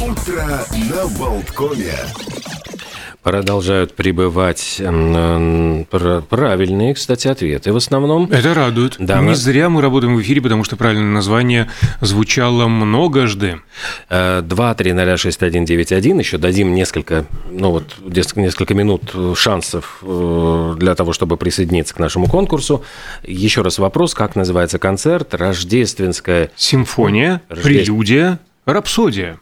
Утро на Болткоме. Продолжают прибывать пр- правильные, кстати, ответы в основном. Это радует. Да, Не мы- зря мы работаем в эфире, потому что правильное название звучало многожды. Э, 2-3-0-6-1-9-1. Еще дадим несколько, ну вот, несколько минут э, шансов э, для того, чтобы присоединиться к нашему конкурсу. Еще раз вопрос, как называется концерт? Рождественская Симфония, Рождество. прелюдия, рапсодия.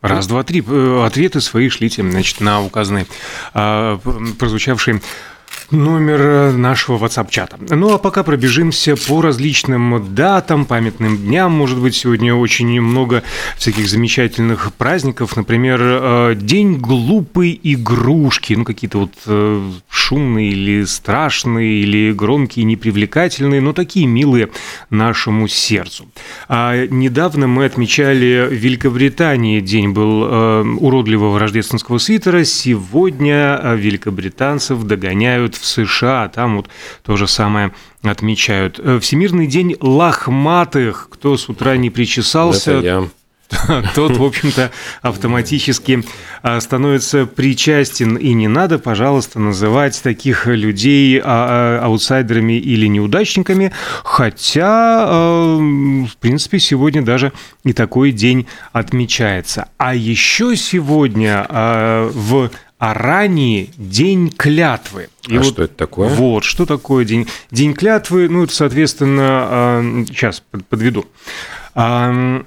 Раз, два, три. Э, Ответы свои шлите, значит, на указанный а, п- прозвучавший номер э, нашего WhatsApp-чата. Ну, а пока пробежимся по различным датам, памятным дням. Может быть, сегодня очень много всяких замечательных праздников. Например, э, День глупой игрушки. Ну, какие-то вот э, шумные или страшные, или громкие, непривлекательные, но такие милые нашему сердцу. А недавно мы отмечали в Великобритании день был уродливого рождественского свитера. Сегодня великобританцев догоняют в США. Там вот то же самое отмечают. Э, Всемирный день лохматых. Кто с утра не причесался, тот, в общем-то, автоматически а, становится причастен. И не надо, пожалуйста, называть таких людей а, а, аутсайдерами или неудачниками. Хотя, в принципе, сегодня даже и такой день отмечается. А еще сегодня а, Арании день клятвы. И А вот что это такое? вот, что такое день, день клятвы? Ну, это, соответственно, а, сейчас под- подведу. А,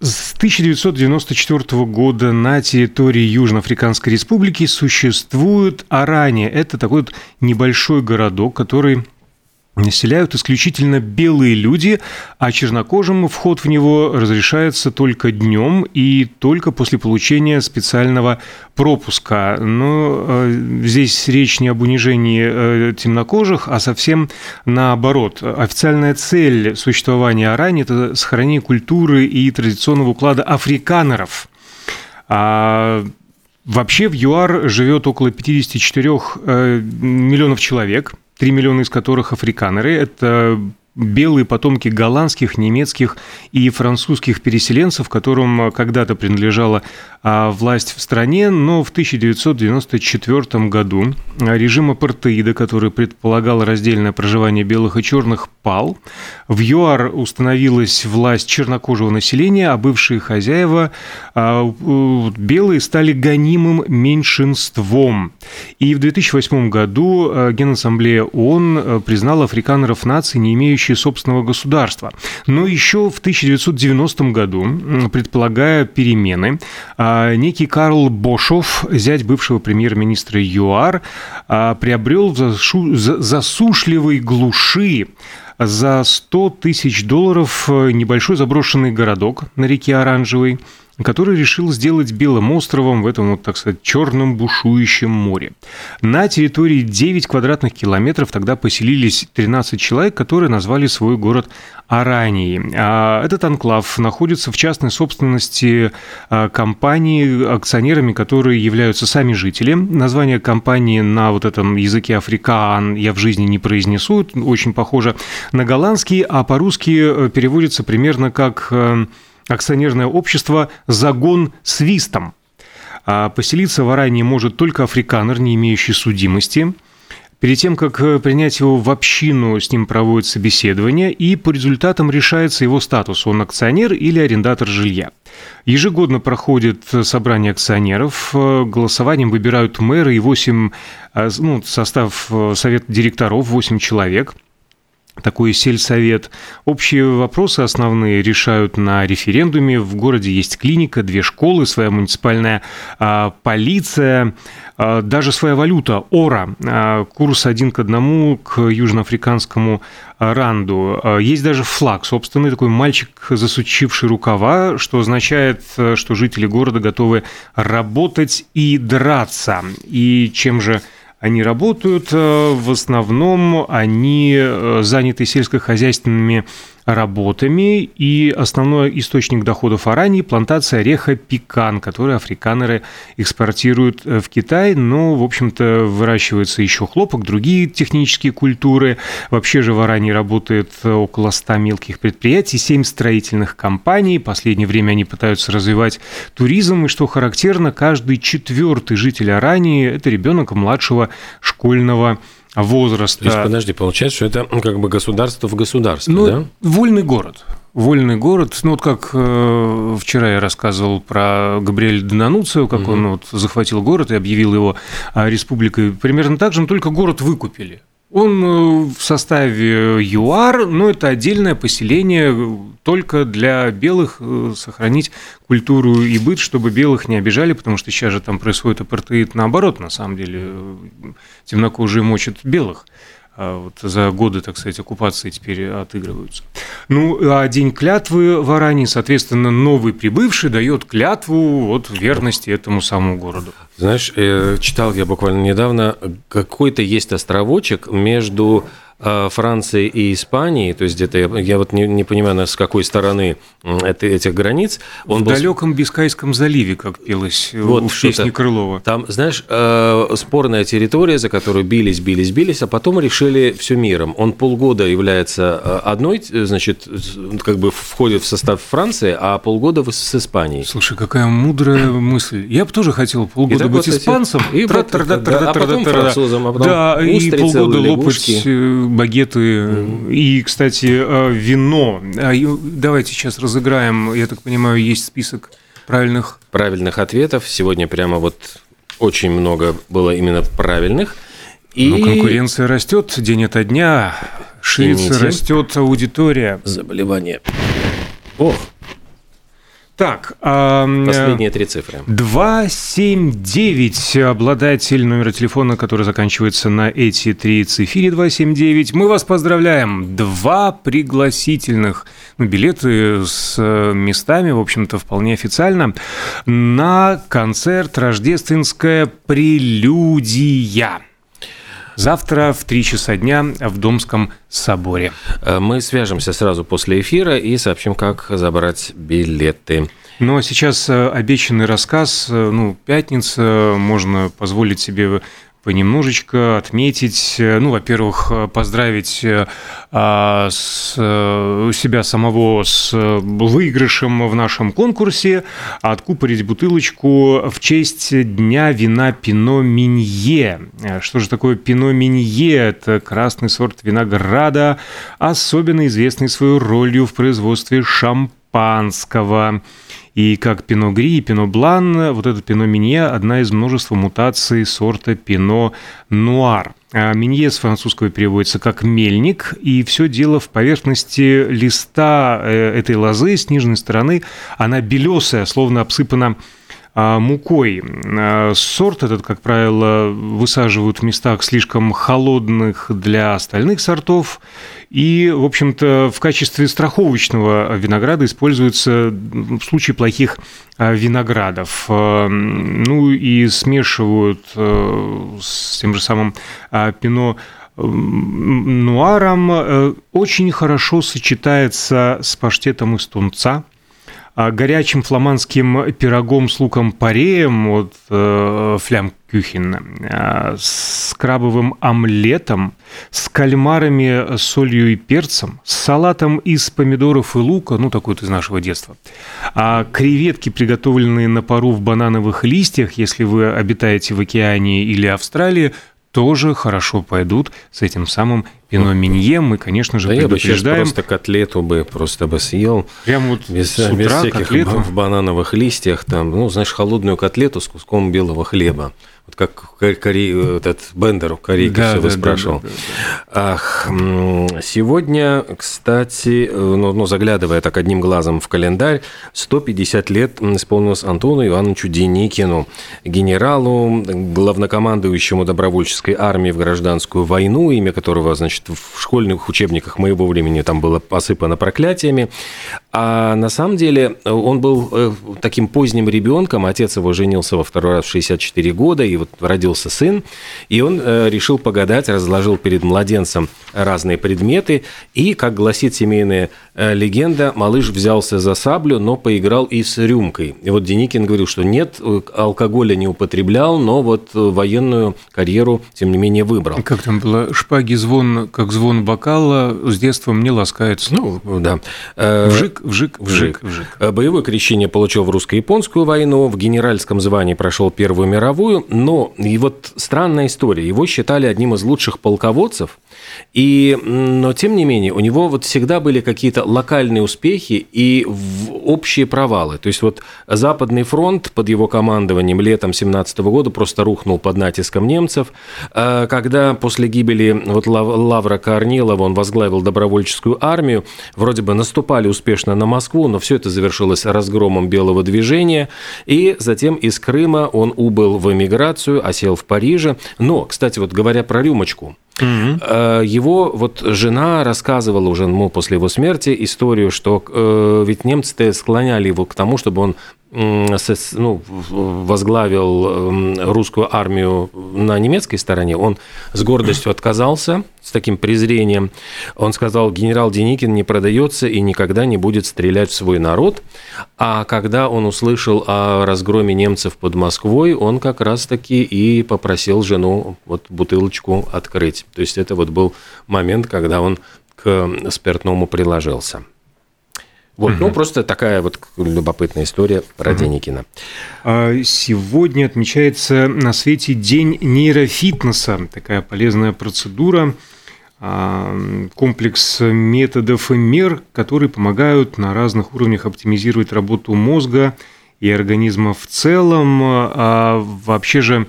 С 1994 года на территории Южноафриканской республики существует Арания. Это такой вот небольшой городок, который населяют исключительно белые люди, а чернокожим вход в него разрешается только днем и только после получения специального пропуска. Но э, здесь речь не об унижении э, темнокожих, а совсем наоборот. Официальная цель существования Арани – это сохранение культуры и традиционного уклада африканеров. А Вообще в ЮАР живет около 54 э, миллионов человек, 3 миллиона из которых африканеры. Это белые потомки голландских, немецких и французских переселенцев, которым когда-то принадлежала а, власть в стране, но в 1994 году режим апартеида, который предполагал раздельное проживание белых и черных, пал. В ЮАР установилась власть чернокожего населения, а бывшие хозяева а, белые стали гонимым меньшинством. И в 2008 году а, Генассамблея ООН признала африканеров нации, не имеющие собственного государства. Но еще в 1990 году, предполагая перемены, а, некий Карл Бошов, зять бывшего премьер-министра ЮАР, а, приобрел засушливой глуши за 100 тысяч долларов э, небольшой заброшенный городок на реке Оранжевой, который решил сделать Белым островом в этом, вот, так сказать, черном бушующем море. На территории 9 квадратных километров тогда поселились 13 человек, которые назвали свой город Аранией. А Этот анклав находится в частной собственности а, компании, акционерами которой являются сами жители. Название компании на вот этом языке африкан я в жизни не произнесу, очень похоже на голландский, а по-русски э, переводится примерно как э, акционерное общество «Загон свистом». А поселиться в Арании может только африканер, не имеющий судимости. Перед тем, как э, принять его в общину, с ним проводят собеседование, и по результатам решается его статус, он акционер или арендатор жилья. Ежегодно проходит э, собрание акционеров, э, голосованием выбирают мэра и 8, э, ну, состав совета директоров, 8 человек – такой сельсовет. Общие вопросы основные решают на референдуме. В городе есть клиника, две школы, своя муниципальная а, полиция, а, даже своя валюта – ора. А, курс один к одному к южноафриканскому ранду. А, Есть даже флаг собственный, такой мальчик, засучивший рукава, что означает, э, что жители города готовы работать и драться. И чем же они работают, э, в основном они э, заняты сельскохозяйственными работами, и основной источник доходов Арании – плантация ореха пекан, который африканеры экспортируют э, в Китай, но, в общем-то, выращивается еще хлопок, другие технические культуры. Вообще же в Арании работает около 100 мелких предприятий, 7 строительных компаний. В последнее время они пытаются развивать туризм, и, что характерно, каждый четвертый житель Арании – это ребенок младшего школьного возраста. То есть, подожди, получается, что это как бы государство в государстве, ну, да? Вольный город. Вольный город, ну вот как э, вчера я рассказывал про Габриэля Донануцио, как угу. он вот захватил город и объявил его э, республикой, примерно так же, но только город выкупили. Он э, в составе ЮАР, но это отдельное поселение э, только для белых э, сохранить культуру и быт, чтобы белых не обижали, потому что сейчас же там происходит апартеид наоборот, на самом деле. Темнокожие мочат белых. А вот за годы, так сказать, оккупации теперь отыгрываются. Ну, а День клятвы в Аране, соответственно, новый прибывший дает клятву от верности этому самому городу. Знаешь, читал я буквально недавно, какой-то есть островочек между Э, Франции и Испании, то есть где-то, я, я вот не, не понимаю, с какой стороны это, этих границ. Он в был... далеком Бискайском заливе, как пелось вот, в песне Крылова. Там, знаешь, э, спорная территория, за которую бились, бились, бились, а потом решили все миром. Он полгода является э, одной, значит, как бы входит в состав Франции, а полгода с Испанией. Слушай, какая мудрая мысль. Я бы тоже хотел полгода быть испанцем, и а потом французом, а потом да, и полгода лопать багеты mm-hmm. и, кстати, э, вино. А, давайте сейчас разыграем, я так понимаю, есть список правильных... Правильных ответов. Сегодня прямо вот очень много было именно правильных. И... Ну, конкуренция растет день ото дня, ширится, растет аудитория. Заболевание. Ох, так. Последние три цифры. 279, обладатель номера телефона, который заканчивается на эти три цифры 279. Мы вас поздравляем. Два пригласительных ну, билеты с местами, в общем-то, вполне официально, на концерт «Рождественская прелюдия». Завтра в 3 часа дня в Домском соборе. Э, мы свяжемся сразу после эфира и сообщим, как забрать билеты. Ну а сейчас э, обещанный рассказ, э, ну, пятница, можно позволить себе понемножечко отметить, э, ну, во-первых, э, поздравить э, а, с, себя самого с выигрышем в нашем конкурсе, откупорить бутылочку в честь Дня вина Пино Минье. Что же такое Пино Минье? Это красный сорт винограда, особенно известный своей ролью в производстве шампанского. И как Пино Гри и Пино Блан, вот это Пино Минье – одна из множества мутаций сорта Пино Нуар. А Минье с французского переводится как «мельник», и все дело в поверхности листа э, этой лозы с нижней стороны. Она белесая, словно обсыпана мукой. А, сорт этот, как правило, высаживают в местах слишком холодных для остальных сортов. И, в общем-то, в качестве страховочного винограда используется в случае плохих а, виноградов. Ну и смешивают с тем же самым пино нуаром. Э, очень хорошо сочетается с паштетом из тунца а горячим фламандским пирогом с луком-пореем от э, Флям Кюхин, э, с крабовым омлетом, с кальмарами, солью и перцем, с салатом из помидоров и лука, ну, такой вот из нашего детства. А креветки, приготовленные на пару в банановых листьях, если вы обитаете в океане или Австралии, тоже хорошо пойдут с этим самым пино минье. Мы, конечно же, да предупреждаем. Я бы просто котлету бы просто бы съел. Прямо вот без, с утра без всяких котлету. в банановых листьях. Там, ну, знаешь, холодную котлету с куском белого хлеба. Вот как кори, этот Бендер корейка да, все да, спрашивал. Да, да, да, Ах, сегодня, кстати, ну, ну, заглядывая так одним глазом в календарь, 150 лет исполнилось Антону Ивановичу Деникину, генералу, главнокомандующему добровольческой армии в гражданскую войну, имя которого, значит, значит, в школьных учебниках моего времени там было посыпано проклятиями. А на самом деле он был э, таким поздним ребенком. Отец его женился во второй раз в 64 года, и вот родился сын. И он э, решил погадать, разложил перед младенцем разные предметы. И, как гласит семейная э, легенда, малыш взялся за саблю, но поиграл и с рюмкой. И вот Деникин говорил, что нет, алкоголя не употреблял, но вот военную карьеру, тем не менее, выбрал. Как там было? Шпаги звон, как звон бокала, с детства мне ласкает. Ну, да. Вжик, вжик, вжик, вжик. Э, боевое крещение получил в русско-японскую войну, в генеральском звании прошел Первую мировую, но и вот странная история. Его считали одним из лучших полководцев, и, но тем не менее у него вот всегда были какие-то локальные успехи и общие провалы. То есть вот Западный фронт под его командованием летом 17 года просто рухнул под натиском немцев. А когда после гибели вот Лавра Корнилова он возглавил добровольческую армию, вроде бы наступали успешно на Москву, но все это завершилось разгромом белого движения. И затем из Крыма он убыл в эмиграцию, осел в Париже. Но, кстати, вот говоря про рюмочку, Угу. Его вот жена рассказывала уже ему после его смерти историю, что э, ведь немцы склоняли его к тому, чтобы он ну, возглавил эм, русскую армию на немецкой стороне, он с гордостью отказался, с таким презрением. Он сказал, генерал Деникин не продается и никогда не будет стрелять в свой народ. А когда он услышал о разгроме немцев под Москвой, он как раз-таки и попросил жену вот бутылочку открыть. То есть это вот был момент, когда он к спиртному приложился. Вот, угу. ну просто такая вот любопытная история про угу. Деникина. А, сегодня отмечается на свете День нейрофитнеса. Такая полезная процедура, а, комплекс методов и мер, которые помогают на разных уровнях оптимизировать работу мозга и организма в целом. А вообще же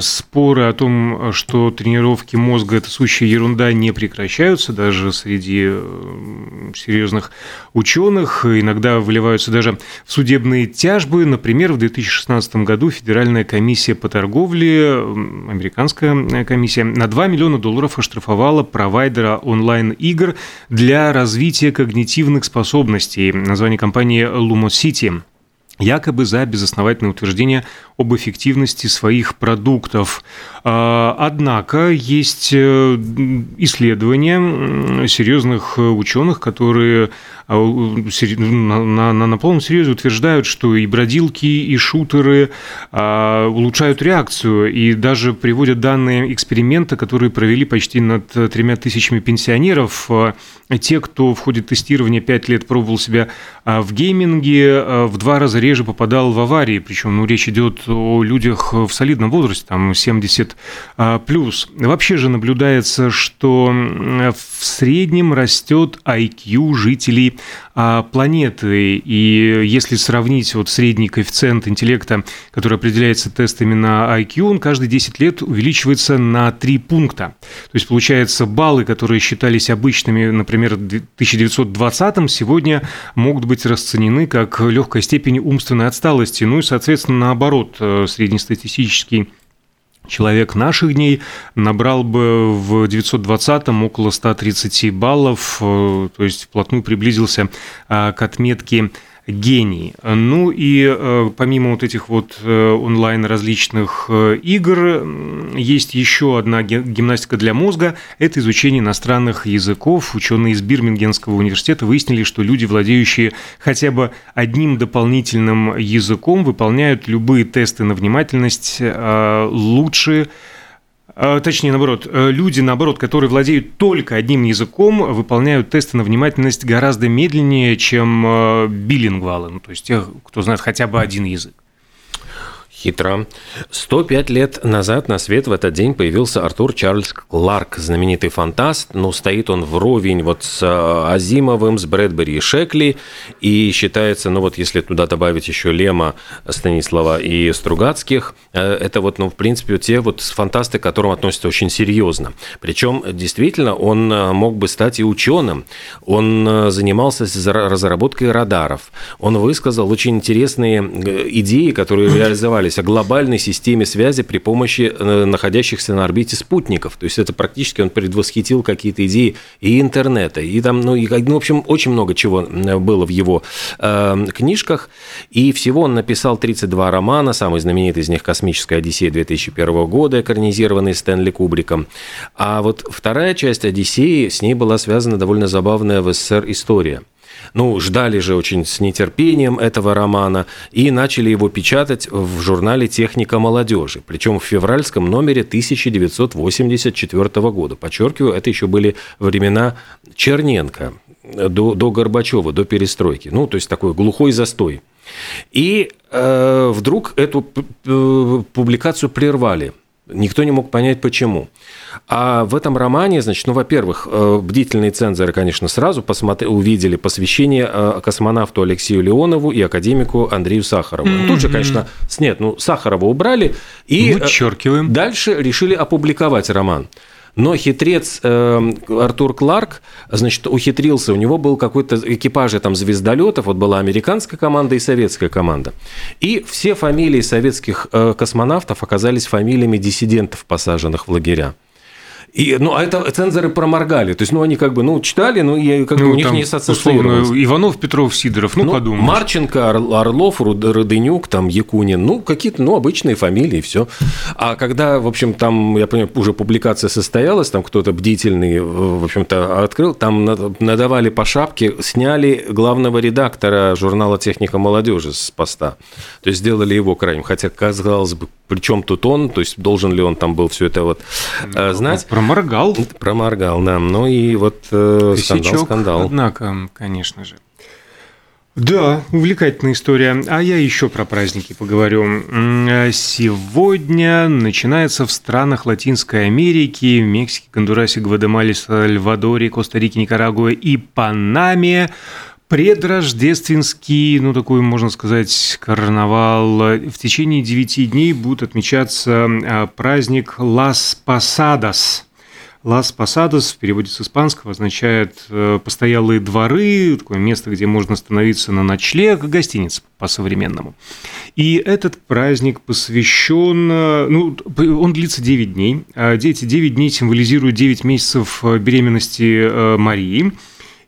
споры о том, что тренировки мозга – это сущая ерунда, не прекращаются даже среди э, серьезных ученых. Иногда выливаются даже в судебные тяжбы. Например, в 2016 году Федеральная комиссия по торговле, американская комиссия, на 2 миллиона долларов оштрафовала провайдера онлайн-игр для развития когнитивных способностей. Название компании Lumosity якобы за безосновательное утверждение об эффективности своих продуктов. А, однако есть э, исследования серьезных ученых, которые а, на, на, на полном серьезе утверждают, что и бродилки, и шутеры а, улучшают реакцию, и даже приводят данные эксперимента, которые провели почти над тремя тысячами пенсионеров. Те, кто в ходе тестирования 5 лет пробовал себя в гейминге, в два раза реже попадал в аварии, причем ну, речь идет о людях в солидном возрасте, там 70 а, плюс. Вообще же наблюдается, что в среднем растет IQ жителей а, планеты. И если сравнить вот средний коэффициент интеллекта, который определяется тестами на IQ, он каждые 10 лет увеличивается на 3 пункта. То есть, получается, баллы, которые считались обычными, например, в 1920-м, сегодня могут быть расценены как легкая степень умственной отсталости. Ну и, соответственно, наоборот, э, среднестатистический человек наших дней набрал бы в 920-м около 130 баллов, э, то есть вплотную приблизился э, к отметке гений. Ну и э, помимо вот этих вот э, онлайн различных э, игр, есть еще одна гимнастика для мозга – это изучение иностранных языков. Ученые из Бирмингенского университета выяснили, что люди, владеющие хотя бы одним дополнительным языком, выполняют любые тесты на внимательность лучше, а, точнее, наоборот, э, люди, наоборот, которые владеют только одним языком, выполняют тесты на внимательность гораздо медленнее, чем э, билингвалы, ну, то есть тех, кто знает хотя бы один язык. Хитро. 105 лет назад на свет в этот день появился Артур Чарльз Кларк, знаменитый фантаст. Ну, стоит он вровень вот с э, Азимовым, с Брэдбери и Шекли. И считается, ну вот если туда добавить еще Лема, Станислава и Стругацких, э, это вот, ну, в принципе, те вот фантасты, к которым относятся очень серьезно. Причем, действительно, он э, мог бы стать и ученым. Он занимался разработкой радаров. Он высказал очень интересные идеи, которые реализовались о глобальной системе связи при помощи э, находящихся на орбите спутников. То есть это практически он предвосхитил какие-то идеи и интернета, и там, ну, и, ну в общем, очень много чего было в его э, книжках. И всего он написал 32 романа, самый знаменитый из них «Космическая Одиссея» 2001 года, экранизированный Стэнли Кубриком. А вот вторая часть «Одиссеи», с ней была связана довольно забавная в СССР история – ну, ждали же очень с нетерпением этого романа и начали его печатать в журнале «Техника молодежи», причем в февральском номере 1984 года. Подчеркиваю, это еще были времена Черненко, до, до Горбачева, до перестройки. Ну, то есть такой глухой застой. И э, вдруг эту э, публикацию прервали – Никто не мог понять, почему. А в этом романе, значит, ну, во-первых, э, бдительные цензоры, конечно, сразу посмотри, увидели посвящение э, космонавту Алексею Леонову и академику Андрею Сахарову. Mm-hmm. Тут же, конечно, нет, ну, Сахарова убрали и э, Вычеркиваем. дальше решили опубликовать роман. Но хитрец э, Артур Кларк, значит, ухитрился, у него был какой-то экипаж там звездолетов, вот была американская команда и советская команда. И все фамилии советских э, космонавтов оказались фамилиями диссидентов, посаженных в лагеря. И, ну, а это цензоры проморгали. То есть, ну, они как бы, ну, читали, ну, и как ну, бы у них не ассоциировалось. Иванов, Петров, Сидоров, ну, ну подумай. Марченко, Орлов, Родынюк, там, Якунин, ну, какие-то, ну, обычные фамилии, все. А когда, в общем, там, я понимаю, уже публикация состоялась, там кто-то бдительный, в общем-то, открыл, там надавали по шапке, сняли главного редактора журнала «Техника молодежи» с поста. То есть, сделали его крайним. Хотя, казалось бы, при чем тут он, то есть, должен ли он там был все это вот ну, знать. Проморгал. Проморгал, да. Ну и вот э, скандал, скандал. Однако, конечно же. Да, увлекательная история. А я еще про праздники поговорю. Сегодня начинается в странах Латинской Америки, Мексике, Гондурасе, Гватемале, Сальвадоре, Коста-Рике, Никарагуа и Панаме предрождественский, ну, такой, можно сказать, карнавал. В течение девяти дней будет отмечаться а, праздник Лас Пасадас. Лас Пасадос в переводе с испанского означает э, постоялые дворы, такое место, где можно остановиться на ночлег, гостиница по-современному. И этот праздник посвящен, э, ну, он длится 9 дней. А эти 9 дней символизируют 9 месяцев э, беременности Марии.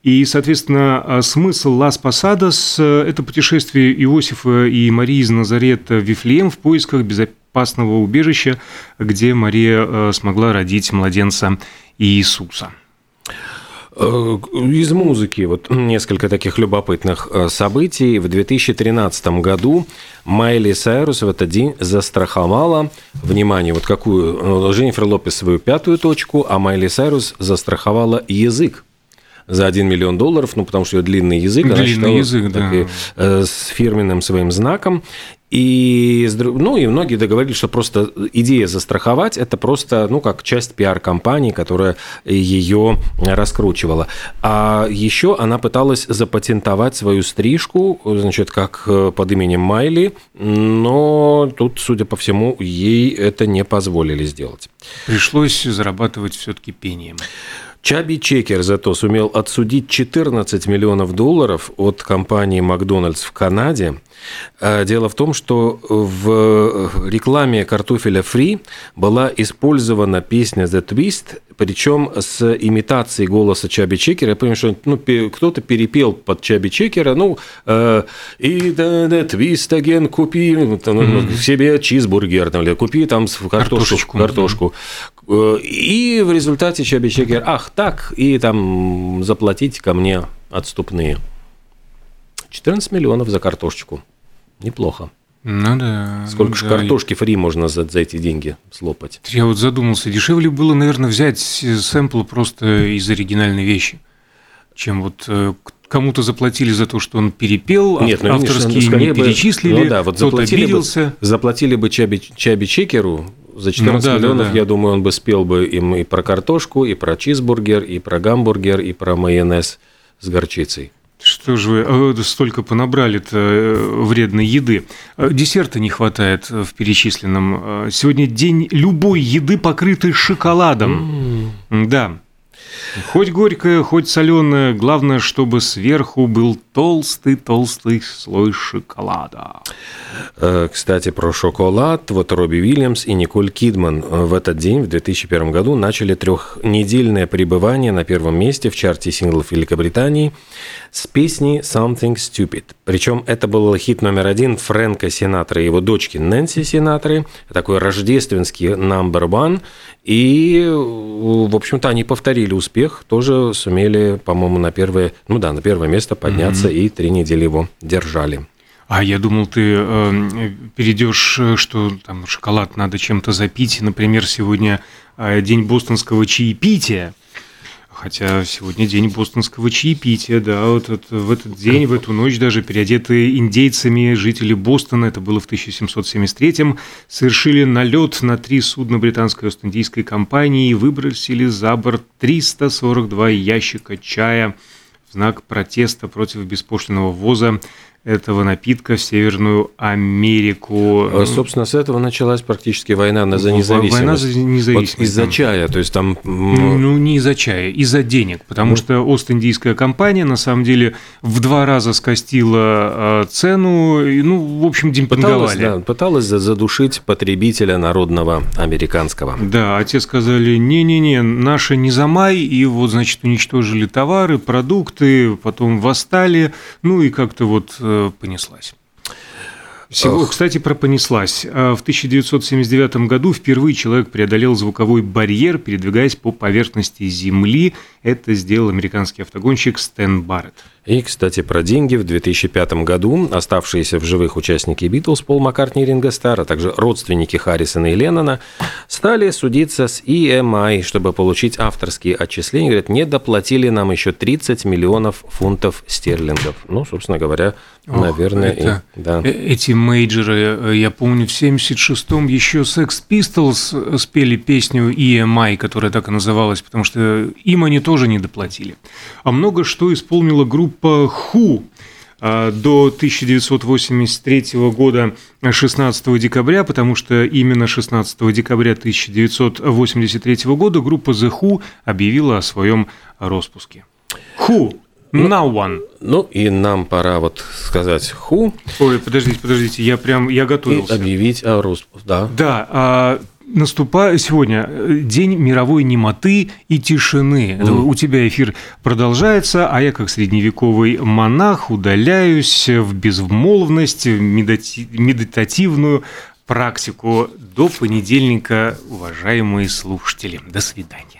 И, соответственно, смысл Лас Пасадос – это путешествие Иосифа и Марии из Назарета в Вифлеем в поисках безопасного убежища, где Мария э, смогла родить младенца Иисуса. Э, из музыки вот несколько таких любопытных э, событий. В 2013 году Майли Сайрус в этот день застраховала, внимание, вот какую, Дженнифер Лопес свою пятую точку, а Майли Сайрус застраховала язык за 1 миллион долларов, ну, потому что ее длинный язык, длинный считала язык, да. так, э, с фирменным своим знаком. И, ну, и многие договорились, что просто идея застраховать – это просто, ну, как часть пиар-компании, которая ее раскручивала. А еще она пыталась запатентовать свою стрижку, значит, как э, под именем Майли, но тут, судя по всему, ей это не позволили сделать. Пришлось зарабатывать все-таки пением. Чаби Чекер зато сумел отсудить 14 миллионов долларов от компании Макдональдс в Канаде. А, дело в том, что в рекламе картофеля фри была использована песня The Twist, причем с имитацией голоса Чаби Чекера. Я понимаю, что ну, кто-то перепел под Чаби Чекера, ну, э, и да, да, твист аген купи mm-hmm. себе чизбургер, там, или купи там картошечку. картошку. Э, и в результате Чаби Чекер, ах, так, и там заплатить ко мне отступные. 14 миллионов за картошечку. Неплохо. Ну да. Сколько да. же картошки фри можно за, за эти деньги слопать? Я вот задумался, дешевле было, наверное, взять сэмпл просто из оригинальной вещи, чем вот э, кому-то заплатили за то, что он перепел, Нет, ну, авторские ну, не перечислили, ну, да, вот заплатили обиделся. Бы, заплатили бы Чаби, Чаби Чекеру за 14 ну, да, миллионов, да, да. я думаю, он бы спел бы им и про картошку, и про чизбургер, и про гамбургер, и про майонез с горчицей. Что же вы э, столько понабрали-то э, вредной еды? Э, десерта не хватает в перечисленном. Сегодня день любой еды, покрытой шоколадом. Mm. Да. Хоть горькое, хоть соленое, главное, чтобы сверху был толстый-толстый слой шоколада. Э, кстати, про шоколад. Вот Робби Уильямс и Николь Кидман в этот день, в 2001 году, начали трехнедельное пребывание на первом месте в чарте синглов Великобритании с песней «Something Stupid». Причем это был хит номер один Фрэнка Синатра и его дочки Нэнси Синатры. Такой рождественский number one. И, в общем-то, они повторили успех, тоже сумели, по-моему, на первое, ну да, на первое место подняться mm-hmm. и три недели его держали. А я думал, ты э, перейдешь, что там шоколад надо чем-то запить. Например, сегодня э, день бостонского чаепития. Хотя сегодня день бостонского чаепития, да, вот это, в этот день, в эту ночь даже переодетые индейцами жители Бостона, это было в 1773-м, совершили налет на три судна британской Ост-Индийской компании и выбросили за борт 342 ящика чая в знак протеста против беспошлиного ввоза этого напитка в Северную Америку. А, собственно, с этого началась практически война за независимость. Война за независимость. Вот из-за чая, то есть там... Ну, не из-за чая, из-за денег, потому ну... что Ост-Индийская компания, на самом деле, в два раза скостила а, цену, и, ну, в общем, демпинговали. Пыталась, да, пыталась задушить потребителя народного американского. Да, а те сказали, не-не-не, наши не за май, и вот, значит, уничтожили товары, продукты, потом восстали, ну и как-то вот э, понеслась. Всего, кстати, про понеслась. А, в 1979 году впервые человек преодолел звуковой барьер, передвигаясь по поверхности Земли. Это сделал американский автогонщик Стэн Барретт. И, кстати, про деньги. В 2005 году оставшиеся в живых участники Битлз Пол Маккартни и Ринго Старр, а также родственники Харрисона и Леннона стали судиться с EMI, чтобы получить авторские отчисления. Говорят, не доплатили нам еще 30 миллионов фунтов стерлингов. Ну, собственно говоря, Ох, наверное, это, и, да. Э, эти мейджеры, э, я помню, в 76-м еще Sex Pistols спели песню EMI, которая так и называлась, потому что им они тоже не доплатили. А много что исполнила группа группа Ху до 1983 года 16 декабря, потому что именно 16 декабря 1983 года группа The Who объявила о своем распуске. Who No one. Ну, и нам пора вот сказать who. Ой, подождите, подождите, я прям, я готовился. И объявить о распуске, да. Да, а наступает сегодня э, день мировой немоты и тишины. Mm. У тебя эфир продолжается, а я как средневековый монах удаляюсь в безмолвность, в медитативную практику до понедельника, уважаемые слушатели. До свидания.